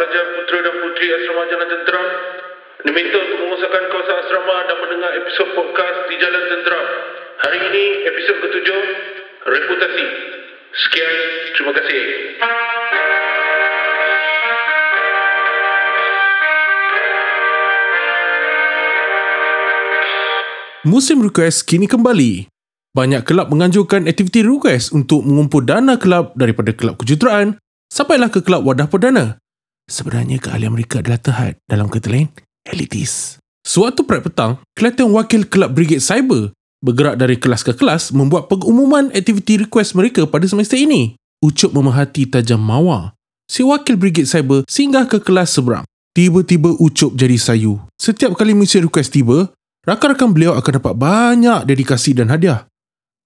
pelajar putera dan puteri asrama Jalan Tenteram diminta untuk mengusahakan kawasan asrama dan mendengar episod podcast di Jalan Tenteram. Hari ini episod ketujuh, reputasi. Sekian, terima kasih. Musim request kini kembali. Banyak kelab menganjurkan aktiviti request untuk mengumpul dana kelab daripada kelab kejuruteraan sampailah ke kelab wadah perdana. Sebenarnya keahlian mereka adalah terhad dalam kata lain, elitis. Suatu prep petang, kelihatan wakil kelab Brigade Cyber bergerak dari kelas ke kelas membuat pengumuman aktiviti request mereka pada semester ini. Ucup memerhati tajam mawa. Si wakil Brigade Cyber singgah ke kelas seberang. Tiba-tiba Ucup jadi sayu. Setiap kali misi request tiba, rakan-rakan beliau akan dapat banyak dedikasi dan hadiah.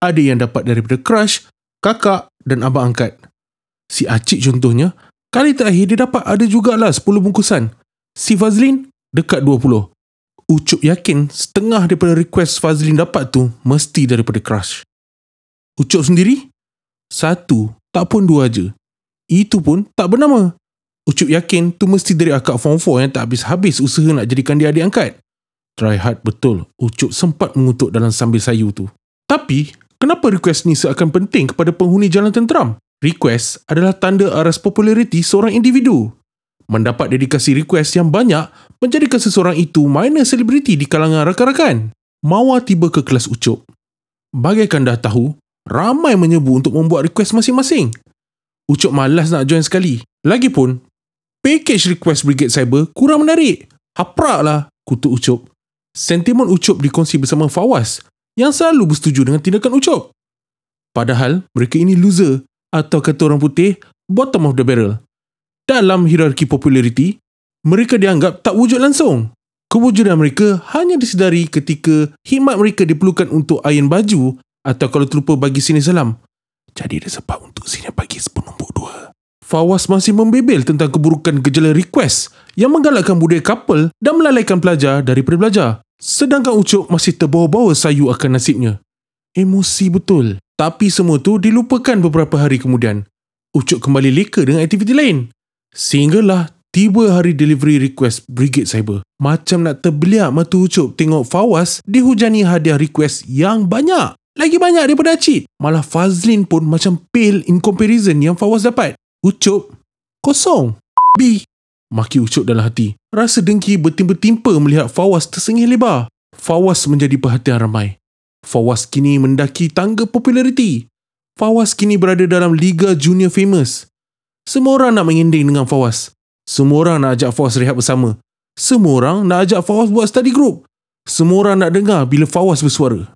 Ada yang dapat daripada crush, kakak dan abang angkat. Si Acik contohnya, kali terakhir dia dapat ada jugalah 10 bungkusan. Si Fazlin, dekat 20. Ucup yakin setengah daripada request Fazlin dapat tu mesti daripada crush. Ucup sendiri? Satu, tak pun dua aja. Itu pun tak bernama. Ucup yakin tu mesti dari akak form 4 yang tak habis-habis usaha nak jadikan dia adik angkat. Try hard betul, Ucup sempat mengutuk dalam sambil sayu tu. Tapi, kenapa request ni seakan penting kepada penghuni jalan tenteram? Request adalah tanda aras populariti seorang individu. Mendapat dedikasi request yang banyak menjadikan seseorang itu minor selebriti di kalangan rakan-rakan. Mawa tiba ke kelas Ucup. Bagaikan dah tahu, ramai menyebu untuk membuat request masing-masing. Ucup malas nak join sekali. Lagipun, package request Brigade Cyber kurang menarik. Haprak lah, kutuk Ucup. Sentimen Ucup dikongsi bersama Fawaz yang selalu bersetuju dengan tindakan Ucup. Padahal mereka ini loser atau kata orang putih bottom of the barrel. Dalam hierarki populariti, mereka dianggap tak wujud langsung. Kewujudan mereka hanya disedari ketika hikmat mereka diperlukan untuk iron baju atau kalau terlupa bagi sini salam. Jadi ada sebab untuk sini bagi sepenumbuk dua. Fawaz masih membebel tentang keburukan gejala request yang menggalakkan budaya couple dan melalaikan pelajar daripada belajar. Sedangkan Ucup masih terbawa-bawa sayu akan nasibnya. Emosi betul. Tapi semua tu dilupakan beberapa hari kemudian. Ucup kembali leka dengan aktiviti lain. Sehinggalah tiba hari delivery request Brigade Cyber. Macam nak terbeliak mata Ucup tengok Fawaz dihujani hadiah request yang banyak. Lagi banyak daripada Acid. Malah Fazlin pun macam pale in comparison yang Fawaz dapat. Ucup, kosong. B. Maki Ucup dalam hati. Rasa dengki bertimpa-timpa melihat Fawaz tersengih lebar. Fawaz menjadi perhatian ramai. Fawaz kini mendaki tangga populariti. Fawaz kini berada dalam Liga Junior Famous. Semua orang nak mengending dengan Fawaz. Semua orang nak ajak Fawaz rehat bersama. Semua orang nak ajak Fawaz buat study group. Semua orang nak dengar bila Fawaz bersuara.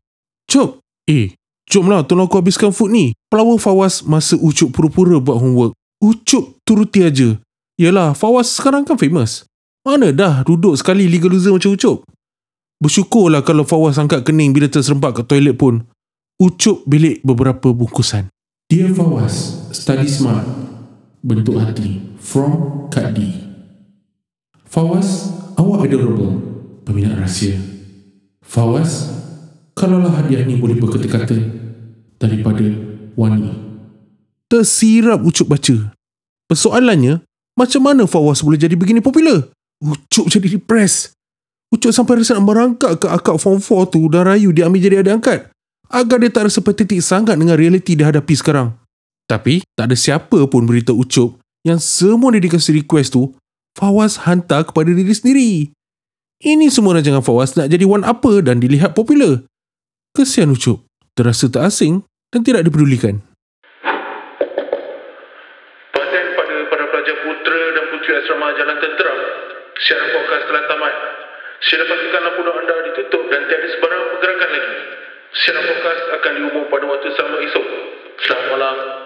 Cuk, eh, jom lah tolong aku habiskan food ni. Pelawa Fawaz masa Ucup pura-pura buat homework. Ucup turuti aja. Yalah, Fawaz sekarang kan famous. Mana dah duduk sekali Liga Loser macam Ucup? Bersyukurlah kalau Fawaz angkat kening bila terserempak ke toilet pun. Ucup bilik beberapa bungkusan. Dear Fawaz, study smart. Bentuk hati. From Kak D. Fawaz, awak adorable. Peminat rahsia. Fawaz, kalaulah hadiah ni boleh berkata-kata daripada Wani. Tersirap Ucup baca. Persoalannya, macam mana Fawaz boleh jadi begini popular? Ucup jadi depressed. Ucup sampai rasa nak merangkak ke akak form 4 tu dan rayu dia ambil jadi adik angkat. Agar dia tak rasa patetik sangat dengan realiti dia hadapi sekarang. Tapi, tak ada siapa pun beritahu Ucup yang semua dedikasi request tu Fawaz hantar kepada diri sendiri. Ini semua rancangan Fawaz nak jadi one upper dan dilihat popular. Kesian Ucup, terasa tak asing dan tidak dipedulikan. Perhatian pada para pelajar putera dan puteri asrama Jalan Tenteram. Siaran podcast telah tamat. Sila pastikan lampu dok anda ditutup dan tiada sebarang pergerakan lagi. Siaran podcast akan diumum pada waktu sama esok. Selamat malam.